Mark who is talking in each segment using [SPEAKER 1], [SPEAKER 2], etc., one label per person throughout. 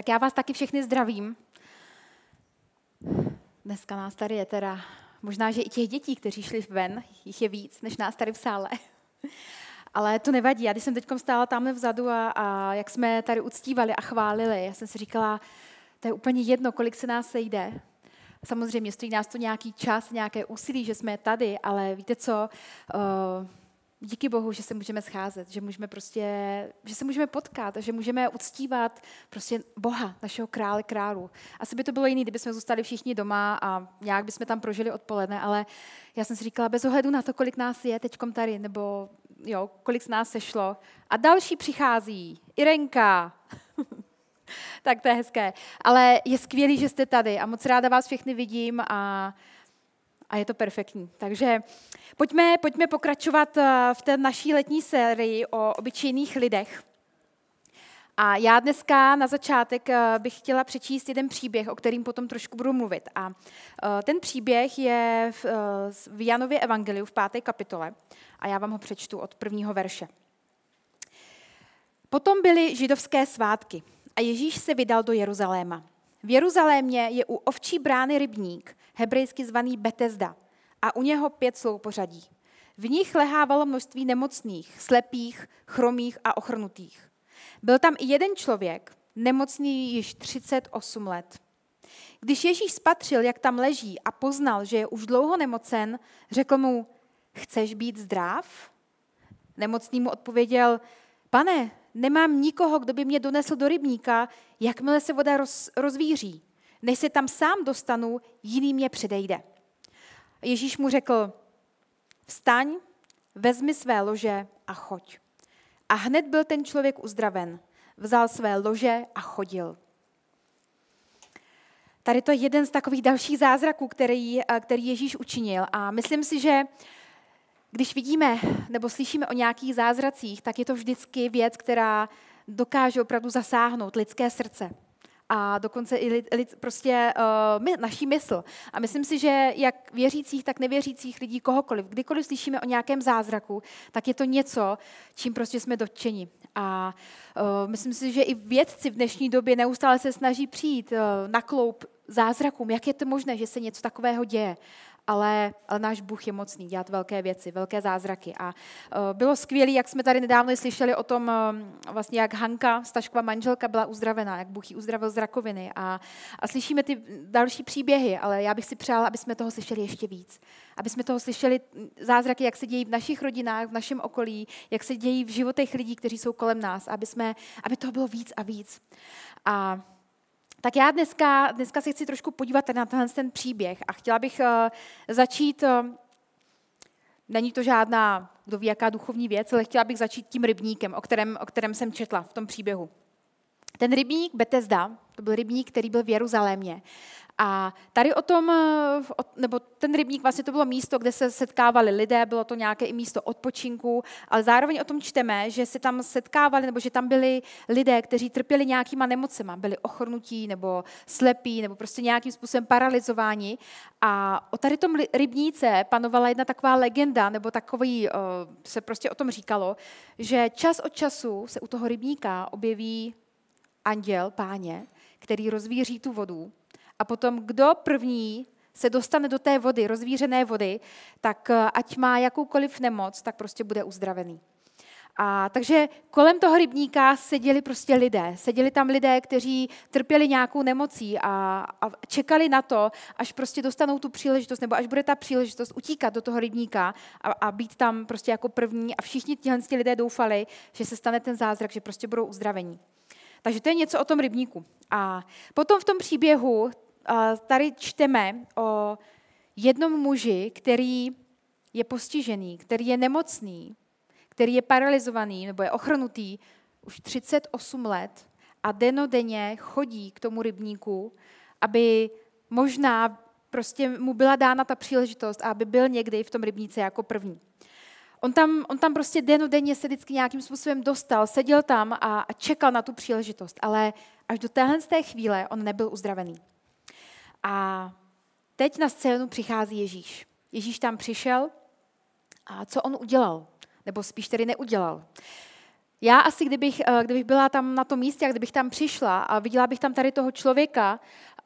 [SPEAKER 1] Tak já vás taky všechny zdravím. Dneska nás tady je teda, možná, že i těch dětí, kteří šli ven, jich je víc, než nás tady v sále. Ale to nevadí. Já když jsem teď stála tamhle vzadu a, a jak jsme tady uctívali a chválili, já jsem si říkala, to je úplně jedno, kolik se nás sejde. Samozřejmě stojí nás to nějaký čas, nějaké úsilí, že jsme tady, ale víte co, uh, díky Bohu, že se můžeme scházet, že můžeme prostě, že se můžeme potkat, že můžeme uctívat prostě Boha, našeho krále králu. Asi by to bylo jiný, kdyby jsme zůstali všichni doma a nějak bychom tam prožili odpoledne, ale já jsem si říkala, bez ohledu na to, kolik nás je teď tady, nebo jo, kolik z nás sešlo. A další přichází, Irenka. tak to je hezké. Ale je skvělý, že jste tady a moc ráda vás všechny vidím a a je to perfektní. Takže pojďme, pojďme pokračovat eh, v té naší letní sérii o obyčejných lidech. A já dneska na začátek eh, bych chtěla přečíst jeden příběh, o kterým potom trošku budu mluvit. A eh, ten příběh je v, v Janově evangeliu v páté kapitole a já vám ho přečtu od prvního verše. Potom byly židovské svátky a Ježíš se vydal do Jeruzaléma. V Jeruzalémě je u ovčí brány rybník, hebrejsky zvaný Betesda, a u něho pět sloupořadí. V nich lehávalo množství nemocných, slepých, chromých a ochrnutých. Byl tam i jeden člověk, nemocný již 38 let. Když Ježíš spatřil, jak tam leží a poznal, že je už dlouho nemocen, řekl mu, chceš být zdrav? Nemocný mu odpověděl, pane, nemám nikoho, kdo by mě donesl do rybníka, jakmile se voda roz, rozvíří. Než se tam sám dostanu, jiný mě předejde. Ježíš mu řekl, vstaň, vezmi své lože a choď. A hned byl ten člověk uzdraven. Vzal své lože a chodil. Tady to je jeden z takových dalších zázraků, který, který Ježíš učinil. A myslím si, že když vidíme nebo slyšíme o nějakých zázracích, tak je to vždycky věc, která dokáže opravdu zasáhnout lidské srdce a dokonce i lid, lid, prostě uh, my, naší mysl. A myslím si, že jak věřících, tak nevěřících lidí, kohokoliv, kdykoliv slyšíme o nějakém zázraku, tak je to něco, čím prostě jsme dotčeni. A uh, myslím si, že i vědci v dnešní době neustále se snaží přijít uh, na kloup zázrakům, jak je to možné, že se něco takového děje ale, ale náš Bůh je mocný dělat velké věci, velké zázraky. A uh, bylo skvělé, jak jsme tady nedávno slyšeli o tom, uh, vlastně jak Hanka, Staškova manželka, byla uzdravená, jak Bůh ji uzdravil z rakoviny. A, a slyšíme ty další příběhy, ale já bych si přála, aby jsme toho slyšeli ještě víc. Aby jsme toho slyšeli zázraky, jak se dějí v našich rodinách, v našem okolí, jak se dějí v životech lidí, kteří jsou kolem nás, aby, jsme, aby toho bylo víc a víc. A tak já dneska, dneska se chci trošku podívat na tenhle ten příběh a chtěla bych uh, začít, uh, není to žádná, kdo ví, jaká duchovní věc, ale chtěla bych začít tím rybníkem, o kterém, o kterém jsem četla v tom příběhu. Ten rybník Betesda, to byl rybník, který byl v Jeruzalémě. A tady o tom, eh, nebo ten rybník vlastně to bylo místo, kde se setkávali lidé, bylo to nějaké i místo odpočinku, ale zároveň o tom čteme, že se tam setkávali, nebo že tam byli lidé, kteří trpěli nějakýma nemocema, byli ochrnutí nebo slepí, nebo prostě nějakým způsobem paralizováni. A o tady tom rybníce panovala jedna taková legenda, nebo takový, eh, se prostě o tom říkalo, že čas od času se u toho rybníka objeví anděl, páně, který rozvíří tu vodu a potom kdo první se dostane do té vody, rozvířené vody, tak eh, ať má jakoukoliv nemoc, tak prostě bude uzdravený. A takže kolem toho rybníka seděli prostě lidé. Seděli tam lidé, kteří trpěli nějakou nemocí a, a čekali na to, až prostě dostanou tu příležitost, nebo až bude ta příležitost utíkat do toho rybníka a, a být tam prostě jako první. A všichni tihle lidé doufali, že se stane ten zázrak, že prostě budou uzdravení. Takže to je něco o tom rybníku. A potom v tom příběhu tady čteme o jednom muži, který je postižený, který je nemocný, který je paralizovaný nebo je ochrnutý už 38 let a denodenně chodí k tomu rybníku, aby možná prostě mu byla dána ta příležitost a aby byl někdy v tom rybníce jako první. On tam, on tam prostě denodenně se vždycky nějakým způsobem dostal, seděl tam a, a čekal na tu příležitost, ale až do téhle z té chvíle on nebyl uzdravený. A teď na scénu přichází Ježíš. Ježíš tam přišel a co on udělal? Nebo spíš tedy neudělal. Já asi, kdybych, eh, kdybych byla tam na tom místě a kdybych tam přišla a viděla bych tam tady toho člověka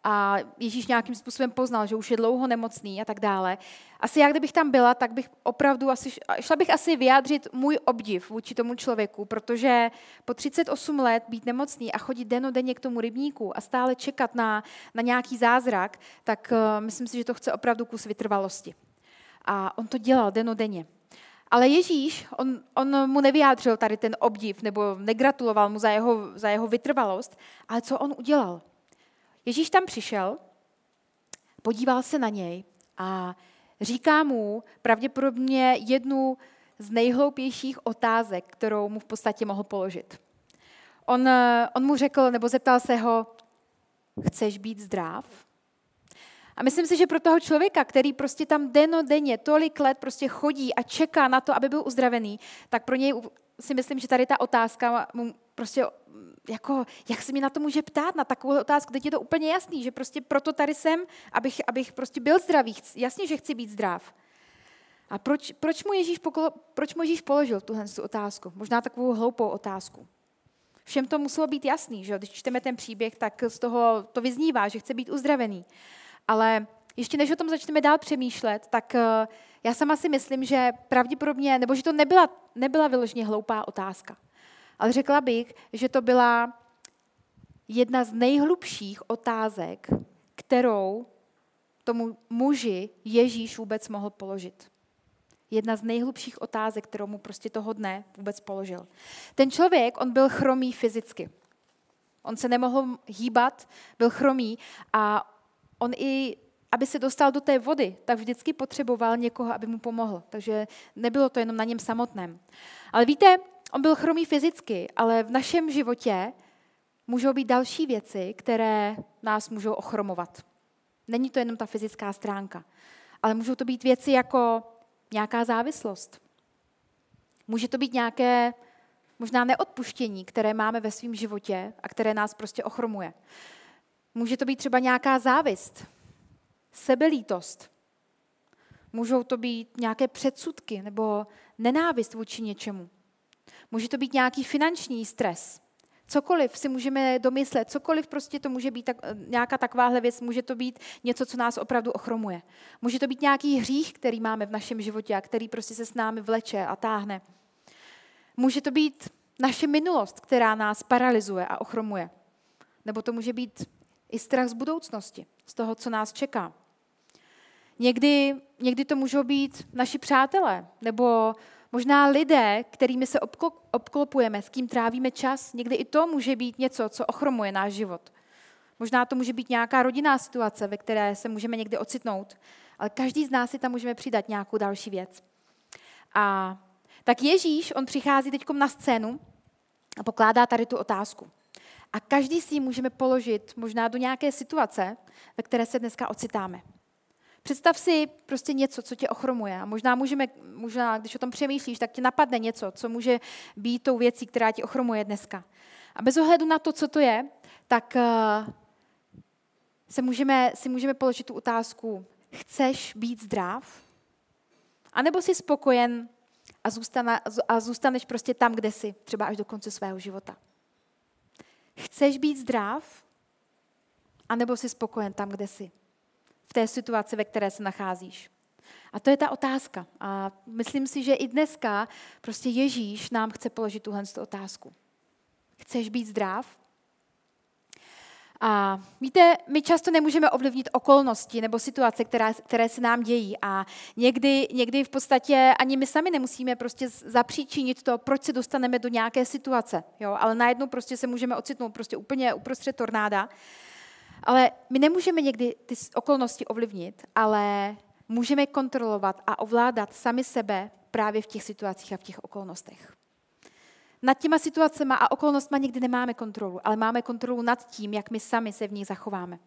[SPEAKER 1] a Ježíš nějakým způsobem poznal, že už je dlouho nemocný a tak dále. Asi já, kdybych tam byla, tak bych opravdu asi, šla bych asi vyjádřit můj obdiv vůči tomu člověku, protože po 38 let být nemocný a chodit denodenně k tomu rybníku a stále čekat na, na nějaký zázrak, tak uh, myslím si, že to chce opravdu kus vytrvalosti. A on to dělal denodenně. Ale Ježíš, on, on mu nevyjádřil tady ten obdiv nebo negratuloval mu za jeho, za jeho vytrvalost, ale co on udělal? Ježíš tam přišel, podíval se na něj a říká mu pravděpodobně jednu z nejhloupějších otázek, kterou mu v podstatě mohl položit. On, on mu řekl, nebo zeptal se ho, chceš být zdrav? A myslím si, že pro toho člověka, který prostě tam denně tolik let prostě chodí a čeká na to, aby byl uzdravený, tak pro něj si myslím, že tady ta otázka mu prostě jako, jak se mi na to může ptát, na takovou otázku, teď je to úplně jasný, že prostě proto tady jsem, abych, abych prostě byl zdravý, jasně, že chci být zdrav. A proč, proč, mu Ježíš pokolo, proč mu Ježíš položil tuhle otázku? Možná takovou hloupou otázku. Všem to muselo být jasný, že když čteme ten příběh, tak z toho to vyznívá, že chce být uzdravený. Ale ještě než o tom začneme dál přemýšlet, tak eh, já sama si myslím, že pravděpodobně, nebo že to nebyla, nebyla vyloženě hloupá otázka. Ale řekla bych, že to byla jedna z nejhlubších otázek, kterou tomu muži Ježíš vůbec mohl položit. Jedna z nejhlubších otázek, kterou mu prostě toho dne vůbec položil. Ten člověk, on byl chromý fyzicky. On se nemohl hýbat, byl chromý a on i, aby se dostal do té vody, tak vždycky potřeboval někoho, aby mu pomohl. Takže nebylo to jenom na něm samotném. Ale víte, on byl chromý fyzicky, ale v našem životě můžou být další věci, které nás můžou ochromovat. Není to jenom ta fyzická stránka, ale můžou to být věci jako nějaká závislost. Může to být nějaké možná neodpuštění, které máme ve svém životě a které nás prostě ochromuje. Může to být třeba nějaká závist, sebelítost. Můžou to být nějaké předsudky nebo nenávist vůči něčemu. Může to být nějaký finanční stres. Cokoliv si můžeme domyslet, cokoliv prostě to může být tak, nějaká takováhle věc, může to být něco, co nás opravdu ochromuje. Může to být nějaký hřích, který máme v našem životě a který prostě se s námi vleče a táhne. Může to být naše minulost, která nás paralyzuje a ochromuje. Nebo to může být i strach z budoucnosti, z toho, co nás čeká. Někdy, někdy to můžou být naši přátelé, nebo možná lidé, kterými se obklopujeme, s kým trávíme čas. Někdy i to může být něco, co ochromuje náš život. Možná to může být nějaká rodinná situace, ve které se můžeme někdy ocitnout, ale každý z nás si tam můžeme přidat nějakou další věc. A tak Ježíš, on přichází teď na scénu a pokládá tady tu otázku. A každý si ji můžeme položit možná do nějaké situace, ve které se dneska ocitáme. Představ si prostě něco, co tě ochromuje. A možná můžeme, možná, když o tom přemýšlíš, tak ti napadne něco, co může být tou věcí, která ti ochromuje dneska. A bez ohledu na to, co to je, tak uh, se můžeme, si můžeme položit tu otázku, chceš být zdrav? A nebo jsi spokojen a, zůstane, a zůstaneš prostě tam, kde jsi, třeba až do konce svého života. Chceš být zdrav? A nebo jsi spokojen tam, kde jsi? V té situaci, ve které se nacházíš. A to je ta otázka. A myslím si, že i dneska prostě Ježíš nám chce položit tuhle otázku. Chceš být zdrav? A víte, my často nemůžeme ovlivnit okolnosti nebo situace, která, které se nám dějí a někdy, někdy v podstatě ani my sami nemusíme prostě zapříčinit to, proč se dostaneme do nějaké situace, jo? ale najednou prostě se můžeme ocitnout prostě úplně uprostřed tornáda. Ale my nemůžeme někdy ty okolnosti ovlivnit, ale můžeme kontrolovat a ovládat sami sebe právě v těch situacích a v těch okolnostech. Nad těma situacemi a okolnostmi někdy nemáme kontrolu, ale máme kontrolu nad tím, jak my sami se v nich zachováme.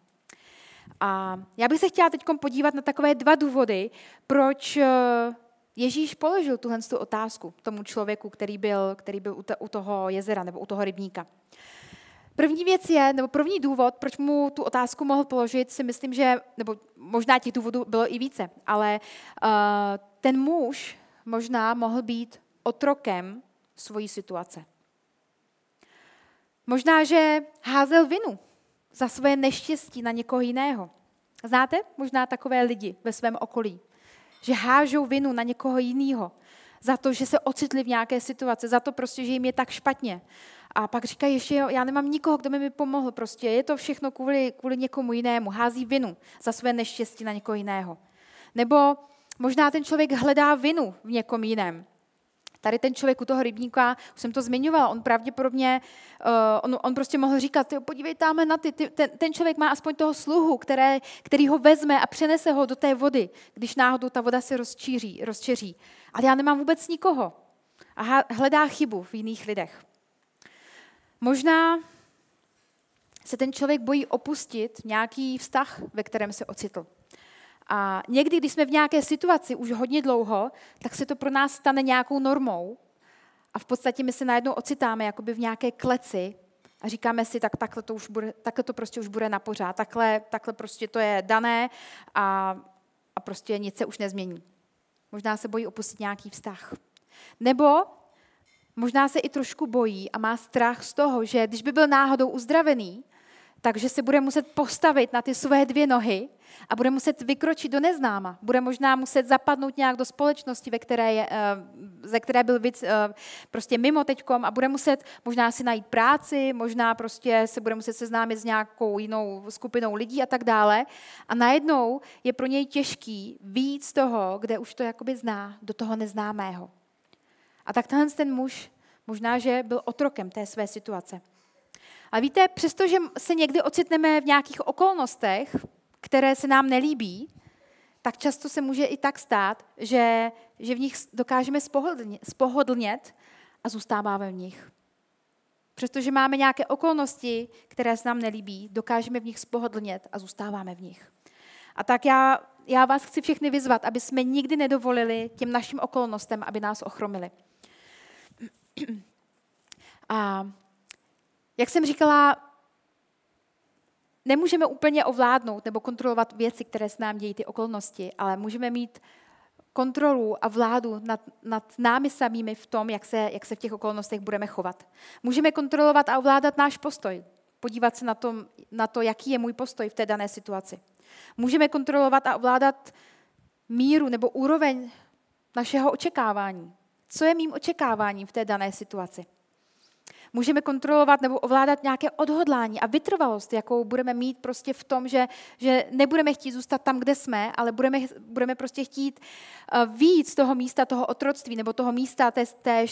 [SPEAKER 1] A já bych se chtěla teď podívat na takové dva důvody, proč eh, Ježíš položil tuhle otázku tomu člověku, který byl, který byl u toho jezera nebo u toho rybníka. První věc je, nebo první důvod, proč mu tu otázku mohl položit, si myslím, že, nebo možná těch důvodů bylo i více, ale uh, ten muž možná mohl být otrokem svojí situace. Možná, že házel vinu za své neštěstí na někoho jiného. Znáte možná takové lidi ve svém okolí, že hážou vinu na někoho jiného za to, že se ocitli v nějaké situaci, za to prostě, že jim je tak špatně. A pak říkají ještě, já nemám nikoho, kdo mi pomohl prostě, je to všechno kvůli, kvůli někomu jinému, hází vinu za své neštěstí na někoho jiného. Nebo možná ten člověk hledá vinu v někom jiném. Tady ten člověk u toho rybníka, už jsem to zmiňovala, on pravděpodobně, uh, on, on prostě mohl říkat, podívej tam na ty, ty ten, ten člověk má aspoň toho sluhu, které, který ho vezme a přenese ho do té vody, když náhodou ta voda se rozčíří, rozčeří. Ale já nemám vůbec nikoho. A hledá chybu v jiných lidech. Možná se ten člověk bojí opustit nějaký vztah, ve kterém se ocitl. A někdy, když jsme v nějaké situaci už hodně dlouho, tak se to pro nás stane nějakou normou a v podstatě my se najednou ocitáme jakoby v nějaké kleci a říkáme si, tak takhle to, už bude, takhle to prostě už bude na pořád, takhle, takhle prostě to je dané a, a prostě nic se už nezmění. Možná se bojí opustit nějaký vztah. Nebo možná se i trošku bojí a má strach z toho, že když by byl náhodou uzdravený, takže se bude muset postavit na ty své dvě nohy a bude muset vykročit do neznáma. Bude možná muset zapadnout nějak do společnosti, ve které je, eh, ze které byl víc eh, prostě mimo teďkom a bude muset možná si najít práci, možná prostě se bude muset seznámit s nějakou jinou skupinou lidí a tak dále. A najednou je pro něj těžký víc toho, kde už to jakoby zná, do toho neznámého. A tak tenhle ten muž možná, že byl otrokem té své situace. A víte, přestože se někdy ocitneme v nějakých okolnostech, které se nám nelíbí, tak často se může i tak stát, že, že v nich dokážeme spohodlnět a zůstáváme v nich. Přestože máme nějaké okolnosti, které se nám nelíbí, dokážeme v nich spohodlnět a zůstáváme v nich. A tak já, já vás chci všechny vyzvat, aby jsme nikdy nedovolili těm našim okolnostem, aby nás ochromili. A jak jsem říkala, nemůžeme úplně ovládnout nebo kontrolovat věci, které se nám dějí, ty okolnosti, ale můžeme mít kontrolu a vládu nad, nad námi samými v tom, jak se, jak se v těch okolnostech budeme chovat. Můžeme kontrolovat a ovládat náš postoj, podívat se na, tom, na to, jaký je můj postoj v té dané situaci. Můžeme kontrolovat a ovládat míru nebo úroveň našeho očekávání. Co je mým očekáváním v té dané situaci? Můžeme kontrolovat nebo ovládat nějaké odhodlání a vytrvalost, jakou budeme mít prostě v tom, že, že nebudeme chtít zůstat tam, kde jsme, ale budeme, budeme prostě chtít eh, víc toho místa, toho otroctví nebo toho místa té, té,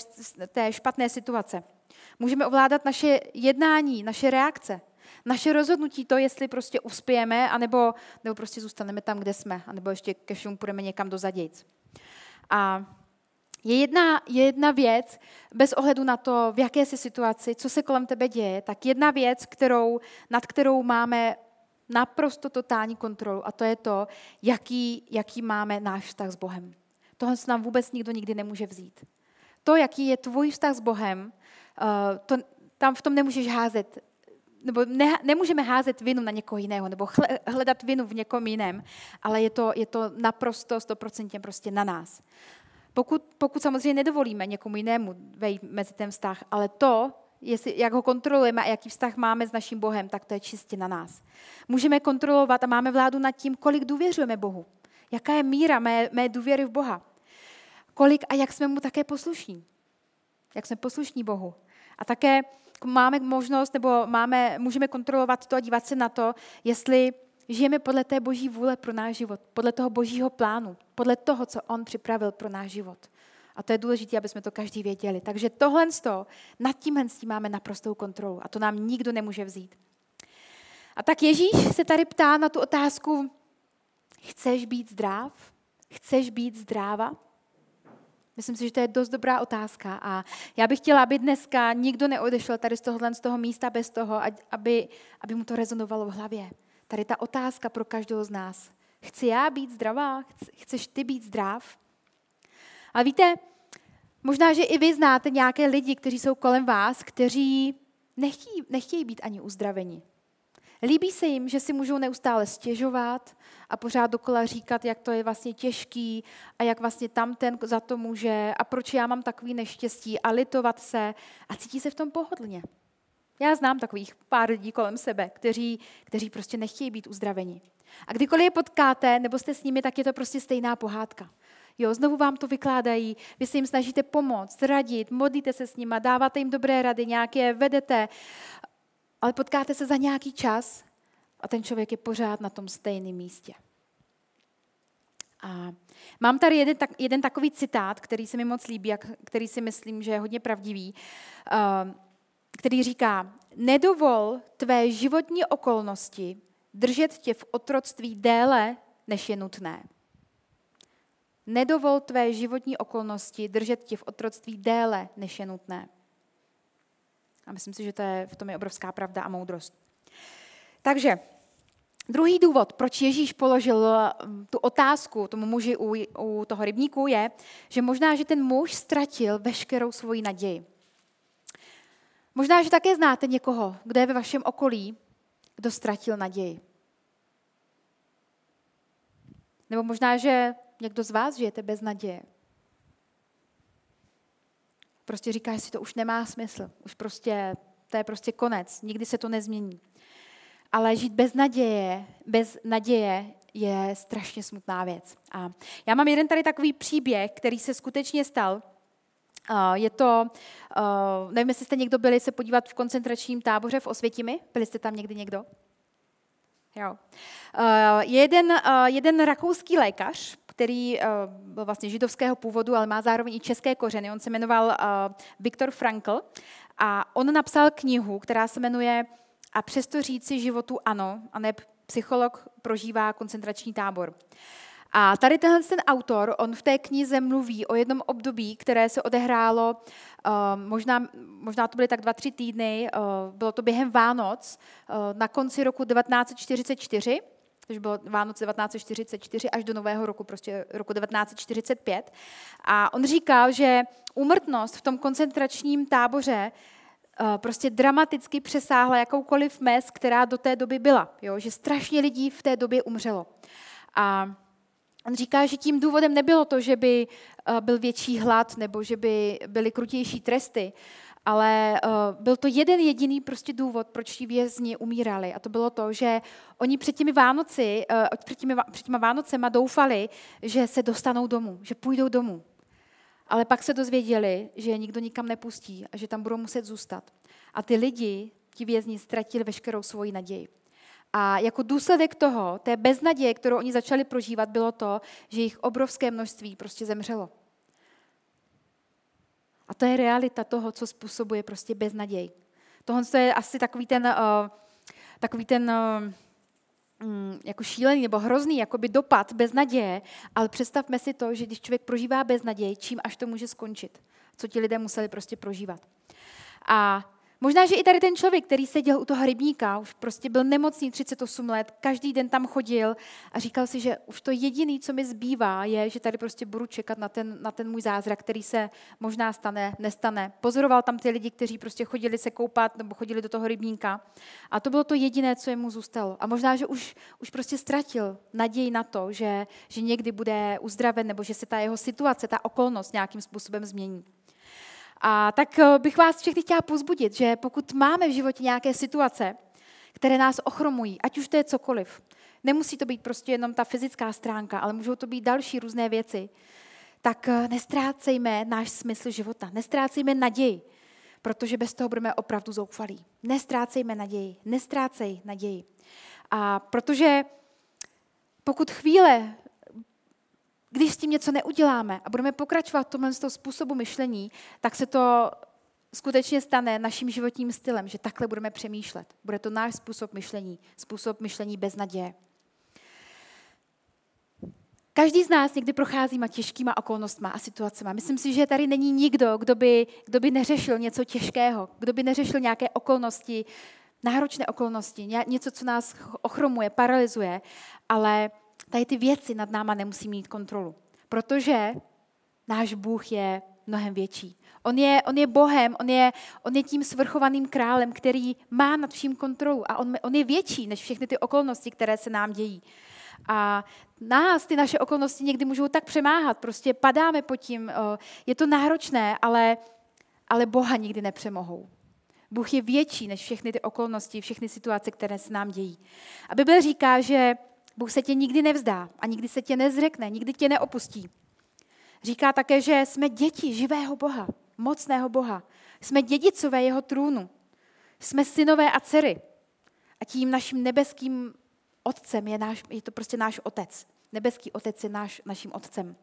[SPEAKER 1] té špatné situace. Můžeme ovládat naše jednání, naše reakce, naše rozhodnutí, to, jestli prostě uspějeme, anebo, nebo prostě zůstaneme tam, kde jsme, anebo ještě ke všemu půjdeme někam do zadějc. A je jedna, je jedna věc, bez ohledu na to, v jaké jsi situaci, co se kolem tebe děje, tak jedna věc, kterou, nad kterou máme naprosto totální kontrolu a to je to, jaký, jaký máme náš vztah s Bohem. Tohle se nám vůbec nikdo nikdy nemůže vzít. To, jaký je tvůj vztah s Bohem, uh, to, tam v tom nemůžeš házet, nebo ne, nemůžeme házet vinu na někoho jiného, nebo hledat vinu v někom jiném, ale je to, je to naprosto, stoprocentně prostě na nás. Pokud, pokud samozřejmě nedovolíme někomu jinému vejít mezi ten vztah, ale to, jestli, jak ho kontrolujeme a jaký vztah máme s naším Bohem, tak to je čistě na nás. Můžeme kontrolovat a máme vládu nad tím, kolik důvěřujeme Bohu. Jaká je míra mé, mé důvěry v Boha. Kolik a jak jsme mu také poslušní. Jak jsme poslušní Bohu. A také máme možnost, nebo máme, můžeme kontrolovat to a dívat se na to, jestli žijeme podle té boží vůle pro náš život, podle toho božího plánu, podle toho, co on připravil pro náš život. A to je důležité, aby jsme to každý věděli. Takže tohle nad tímhle s tím máme naprostou kontrolu a to nám nikdo nemůže vzít. A tak Ježíš se tady ptá na tu otázku, chceš být zdrav? Chceš být zdráva? Myslím si, že to je dost dobrá otázka a já bych chtěla, aby dneska nikdo neodešel tady z tohohle z toho místa bez toho, aby, aby mu to rezonovalo v hlavě. Tady ta otázka pro každého z nás. Chci já být zdravá? Chceš ty být zdrav? A víte, možná, že i vy znáte nějaké lidi, kteří jsou kolem vás, kteří nechtějí, nechtějí být ani uzdraveni. Líbí se jim, že si můžou neustále stěžovat a pořád dokola říkat, jak to je vlastně těžký a jak vlastně tam ten za to může a proč já mám takový neštěstí a litovat se a cítí se v tom pohodlně. Já znám takových pár lidí kolem sebe, kteří, kteří prostě nechtějí být uzdraveni. A kdykoliv je potkáte, nebo jste s nimi, tak je to prostě stejná pohádka. Jo, znovu vám to vykládají, vy se jim snažíte pomoct, radit, modlíte se s nimi, dáváte jim dobré rady, nějaké vedete, ale potkáte se za nějaký čas a ten člověk je pořád na tom stejném místě. A mám tady jeden, tak, jeden takový citát, který se mi moc líbí a který si myslím, že je hodně pravdivý, uh, který říká, nedovol tvé životní okolnosti držet tě v otroctví déle, než je nutné. Nedovol tvé životní okolnosti držet tě v otroctví déle, než je nutné. A myslím si, že to je, v tom je obrovská pravda a moudrost. Takže druhý důvod, proč Ježíš položil mm, tu otázku tomu muži u, u toho rybníku, je, že možná, že ten muž ztratil veškerou svoji naději. Možná, že také znáte někoho, kdo je ve vašem okolí, kdo ztratil naději. Nebo možná, že někdo z vás žijete bez naděje. Prostě říká, že si to už nemá smysl. Už prostě, to je prostě konec. Nikdy se to nezmění. Ale žít bez naděje, bez naděje je strašně smutná věc. A já mám jeden tady takový příběh, který se skutečně stal. Je to, nevím, jestli jste někdo byli se podívat v koncentračním táboře v Osvětimi. Byli jste tam někdy někdo? Jo. Je jeden, jeden rakouský lékař, který byl vlastně židovského původu, ale má zároveň i české kořeny. On se jmenoval Viktor Frankl a on napsal knihu, která se jmenuje A přesto říci životu ano, a ne psycholog prožívá koncentrační tábor. A tady tenhle ten autor, on v té knize mluví o jednom období, které se odehrálo, uh, možná, možná to byly tak dva, tři týdny, uh, bylo to během Vánoc, uh, na konci roku 1944, což bylo Vánoce 1944 až do nového roku, prostě roku 1945. A on říkal, že úmrtnost v tom koncentračním táboře prostě dramaticky přesáhla jakoukoliv mez, která do té doby byla. Jo? Že strašně lidí v té době umřelo. A On říká, že tím důvodem nebylo to, že by eh, byl větší hlad nebo že by byly krutější tresty, ale uh, byl to jeden jediný prostě důvod, proč ti vězni umírali. A to bylo to, že oni před těmi Vánoci, uh, před, těmi, před těmi Vánocema doufali, že se dostanou domů, že půjdou domů. Ale pak se dozvěděli, že je nikdo nikam nepustí a že tam budou muset zůstat. A ty lidi, ti vězni, ztratili veškerou svoji naději. A jako důsledek toho, té beznaděje, kterou oni začali prožívat, bylo to, že jich obrovské množství prostě zemřelo. A to je realita toho, co způsobuje prostě beznaděj. Tohle je asi takový ten, uh, takový ten uh, um, jako šílený nebo hrozný jakoby dopad beznaděje, ale představme si to, že když člověk prožívá beznaděj, čím až to může skončit. Co ti lidé museli prostě prožívat. A Možná, že i tady ten člověk, který seděl u toho rybníka, už prostě byl nemocný 38 let, každý den tam chodil a říkal si, že už to jediné, co mi zbývá, je, že tady prostě budu čekat na ten, na ten můj zázrak, který se možná stane, nestane. Pozoroval tam ty lidi, kteří prostě chodili se koupat nebo chodili do toho rybníka. A to bylo to jediné, co jemu zůstalo. A možná, že už, už prostě ztratil naději na to, že, že někdy bude uzdraven nebo že se ta jeho situace, ta okolnost nějakým způsobem změní. A tak eh, bych vás všechny chtěla pozbudit, že pokud máme v životě nějaké situace, které nás ochromují, ať už to je cokoliv, nemusí to být prostě jenom ta fyzická stránka, ale můžou to být další různé věci, tak eh, nestrácejme náš smysl života, nestrácejme naději, protože bez toho budeme opravdu zoufalí. Nestrácejme naději, nestrácej naději. A protože pokud chvíle když s tím něco neuděláme a budeme pokračovat v tomhle způsobu myšlení, tak se to skutečně stane naším životním stylem, že takhle budeme přemýšlet. Bude to náš způsob myšlení, způsob myšlení bez naděje. Každý z nás někdy prochází těžkýma okolnostma a situacemi. Myslím si, že tady není nikdo, kdo by, kdo by neřešil něco těžkého, kdo by neřešil nějaké okolnosti, náročné okolnosti, něco, co nás ochromuje, paralyzuje, ale tady ty věci nad náma nemusí mít kontrolu. Protože náš Bůh je mnohem větší. On je, on je Bohem, on je, on je tím svrchovaným králem, který má nad vším kontrolu a on, on je větší než všechny ty okolnosti, které se nám dějí. A nás ty naše okolnosti někdy můžou tak přemáhat, prostě padáme pod tím, je to náročné, ale, ale Boha nikdy nepřemohou. Bůh je větší než všechny ty okolnosti, všechny situace, které se nám dějí. A Bible říká, že Bůh se tě nikdy nevzdá a nikdy se tě nezřekne, nikdy tě neopustí. Říká také, že jsme děti živého Boha, mocného Boha. Jsme dědicové jeho trůnu. Jsme synové a dcery. A tím naším nebeským otcem je, náš, je to prostě náš otec. Nebeský otec je náš, naším otcem.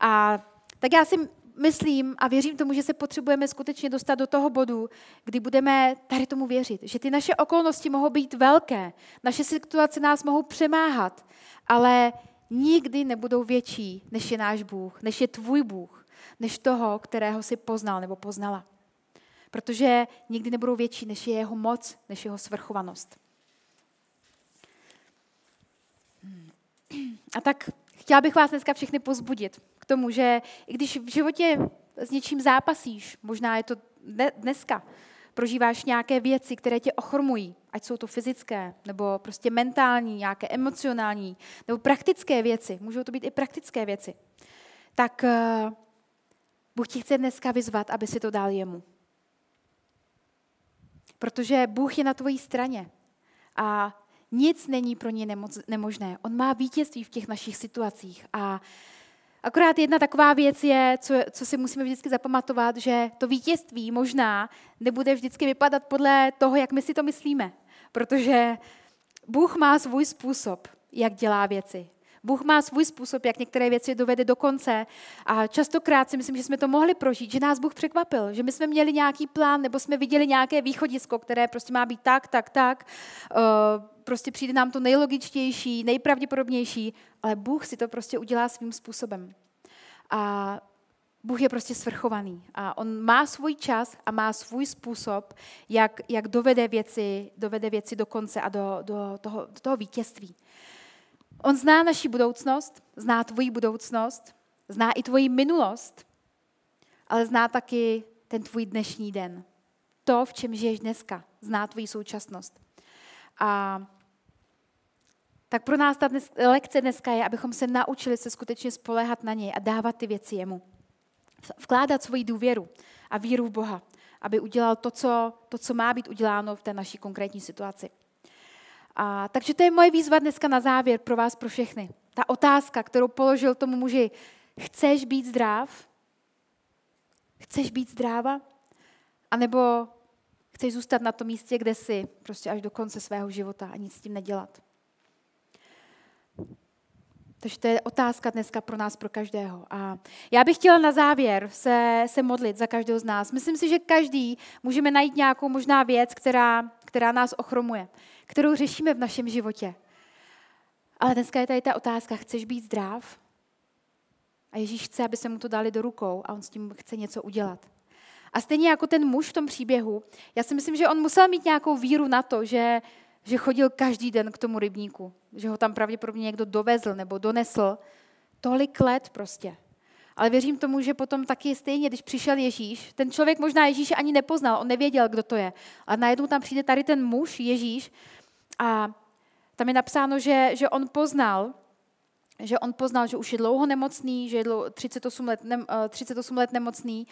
[SPEAKER 1] A tak já si myslím a věřím tomu, že se potřebujeme skutečně dostat do toho bodu, kdy budeme tady tomu věřit, že ty naše okolnosti mohou být velké, naše situace nás mohou přemáhat, ale nikdy nebudou větší, než je náš Bůh, než je tvůj Bůh, než toho, kterého si poznal nebo poznala. Protože nikdy nebudou větší, než je jeho moc, než jeho svrchovanost. A tak chtěla bych vás dneska všechny pozbudit k tomu, že i když v životě s něčím zápasíš, možná je to dneska, prožíváš nějaké věci, které tě ochrmují, ať jsou to fyzické, nebo prostě mentální, nějaké emocionální, nebo praktické věci, můžou to být i praktické věci, tak uh, Bůh ti chce dneska vyzvat, aby si to dal jemu. Protože Bůh je na tvojí straně a nic není pro ně nemožné. On má vítězství v těch našich situacích a Akorát jedna taková věc je, co, co si musíme vždycky zapamatovat, že to vítězství možná nebude vždycky vypadat podle toho, jak my si to myslíme. Protože Bůh má svůj způsob, jak dělá věci. Bůh má svůj způsob, jak některé věci dovede do konce. A častokrát si myslím, že jsme to mohli prožít, že nás Bůh překvapil, že my jsme měli nějaký plán, nebo jsme viděli nějaké východisko, které prostě má být tak, tak, tak. Uh, prostě přijde nám to nejlogičtější, nejpravděpodobnější, ale Bůh si to prostě udělá svým způsobem. A Bůh je prostě svrchovaný a on má svůj čas a má svůj způsob, jak, jak dovede, věci, dovede věci do konce a do, do, toho, do toho vítězství. On zná naši budoucnost, zná tvoji budoucnost, zná i tvoji minulost, ale zná taky ten tvůj dnešní den. To, v čem žiješ dneska, zná tvoji současnost. A tak pro nás ta dnes, lekce dneska je, abychom se naučili se skutečně spolehat na něj a dávat ty věci jemu. Vkládat svoji důvěru a víru v Boha, aby udělal to co, to, co má být uděláno v té naší konkrétní situaci. A, takže to je moje výzva dneska na závěr pro vás, pro všechny. Ta otázka, kterou položil tomu muži, chceš být zdrav? Chceš být zdráva? A nebo chceš zůstat na tom místě, kde jsi, prostě až do konce svého života a nic s tím nedělat? Takže to je otázka dneska pro nás, pro každého. A já bych chtěla na závěr se, se modlit za každého z nás. Myslím si, že každý můžeme najít nějakou možná věc, která, která nás ochromuje, kterou řešíme v našem životě. Ale dneska je tady ta otázka, chceš být zdrav? A Ježíš chce, aby se mu to dali do rukou a on s tím chce něco udělat. A stejně jako ten muž v tom příběhu, já si myslím, že on musel mít nějakou víru na to, že že chodil každý den k tomu rybníku, že ho tam pravděpodobně někdo dovezl nebo donesl. Tolik let prostě. Ale věřím tomu, že potom taky stejně, když přišel Ježíš, ten člověk možná Ježíše ani nepoznal, on nevěděl, kdo to je. A najednou tam přijde tady ten muž, Ježíš, a tam je napsáno, že, že on poznal, že on poznal, že už je dlouho nemocný, že je 38 let, ne, 38 let nemocný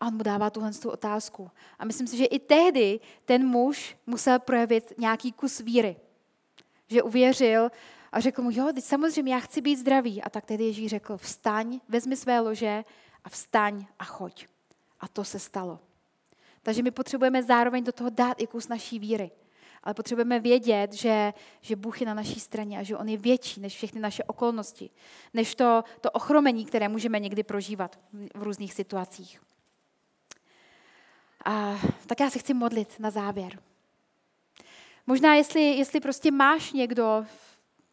[SPEAKER 1] a on mu dává tuhle otázku. A myslím si, že i tehdy ten muž musel projevit nějaký kus víry. Že uvěřil a řekl mu, jo, teď samozřejmě já chci být zdravý. A tak tehdy Ježíš řekl, vstaň, vezmi své lože a vstaň a choď. A to se stalo. Takže my potřebujeme zároveň do toho dát i kus naší víry. Ale potřebujeme vědět, že, že Bůh je na naší straně a že On je větší než všechny naše okolnosti, než to, to ochromení, které můžeme někdy prožívat v různých situacích. A tak já se chci modlit na závěr. Možná, jestli, jestli prostě máš někdo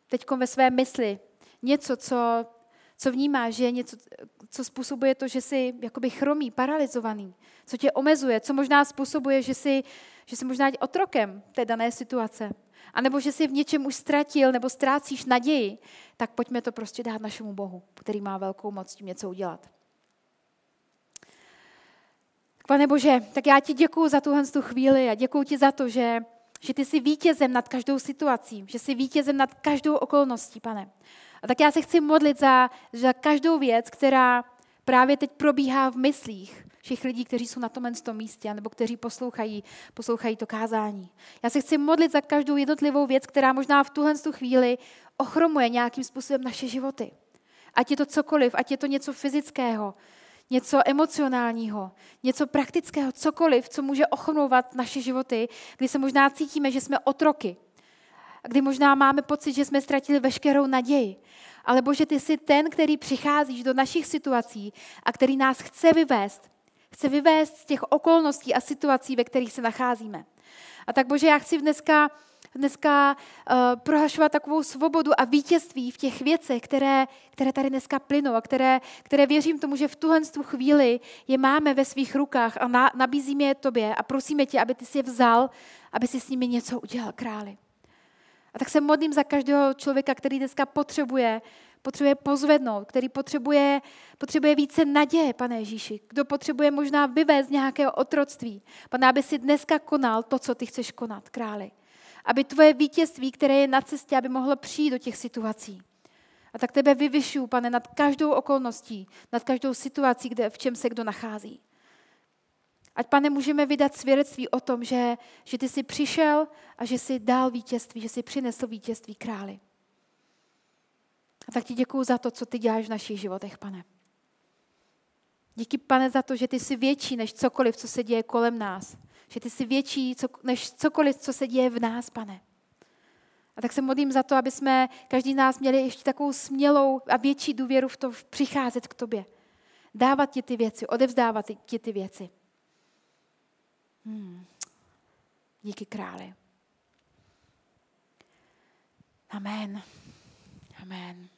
[SPEAKER 1] teď ve své mysli něco, co, co vnímáš, že je něco, co způsobuje to, že jsi jakoby chromý, paralizovaný, co tě omezuje, co možná způsobuje, že jsi, že jsi možná otrokem té dané situace, a nebo že jsi v něčem už ztratil nebo ztrácíš naději, tak pojďme to prostě dát našemu Bohu, který má velkou moc tím něco udělat. Pane Bože, tak já ti děkuji za tuhle tu chvíli a děkuji ti za to, že, že ty jsi vítězem nad každou situací, že jsi vítězem nad každou okolností, pane. A tak já se chci modlit za, za každou věc, která právě teď probíhá v myslích, všech lidí, kteří jsou na tomhle tom místě, nebo kteří poslouchají, poslouchají to kázání. Já se chci modlit za každou jednotlivou věc, která možná v tuhle chvíli ochromuje nějakým způsobem naše životy. Ať je to cokoliv, ať je to něco fyzického, něco emocionálního, něco praktického, cokoliv, co může ochromovat naše životy, kdy se možná cítíme, že jsme otroky, kdy možná máme pocit, že jsme ztratili veškerou naději. Ale Bože, ty jsi ten, který přicházíš do našich situací a který nás chce vyvést. Chce vyvést z těch okolností a situací, ve kterých se nacházíme. A tak Bože, já chci dneska, dneska uh, prohlašovat takovou svobodu a vítězství v těch věcech, které, které tady dneska plynou a které, které věřím tomu, že v tuhle chvíli je máme ve svých rukách a na, nabízíme je tobě a prosíme tě, aby ty si je vzal, aby si s nimi něco udělal, králi. A tak se modlím za každého člověka, který dneska potřebuje, potřebuje pozvednout, který potřebuje, potřebuje více naděje, pane Ježíši. Kdo potřebuje možná vyvést nějakého otroctví. Pane, aby si dneska konal to, co ty chceš konat, králi. Aby tvoje vítězství, které je na cestě, aby mohlo přijít do těch situací. A tak tebe vyvyšuju, pane, nad každou okolností, nad každou situací, kde, v čem se kdo nachází. Ať, pane, můžeme vydat svědectví o tom, že, že ty jsi přišel a že jsi dal vítězství, že jsi přinesl vítězství králi. A tak ti děkuju za to, co ty děláš v našich životech, pane. Díky, pane, za to, že ty jsi větší než cokoliv, co se děje kolem nás. Že ty jsi větší než cokoliv, co se děje v nás, pane. A tak se modlím za to, aby jsme každý z nás měli ještě takovou smělou a větší důvěru v to přicházet k tobě. Dávat ti ty věci, odevzdávat ti ty věci. Hmm. Díky králi. Amen. Amen.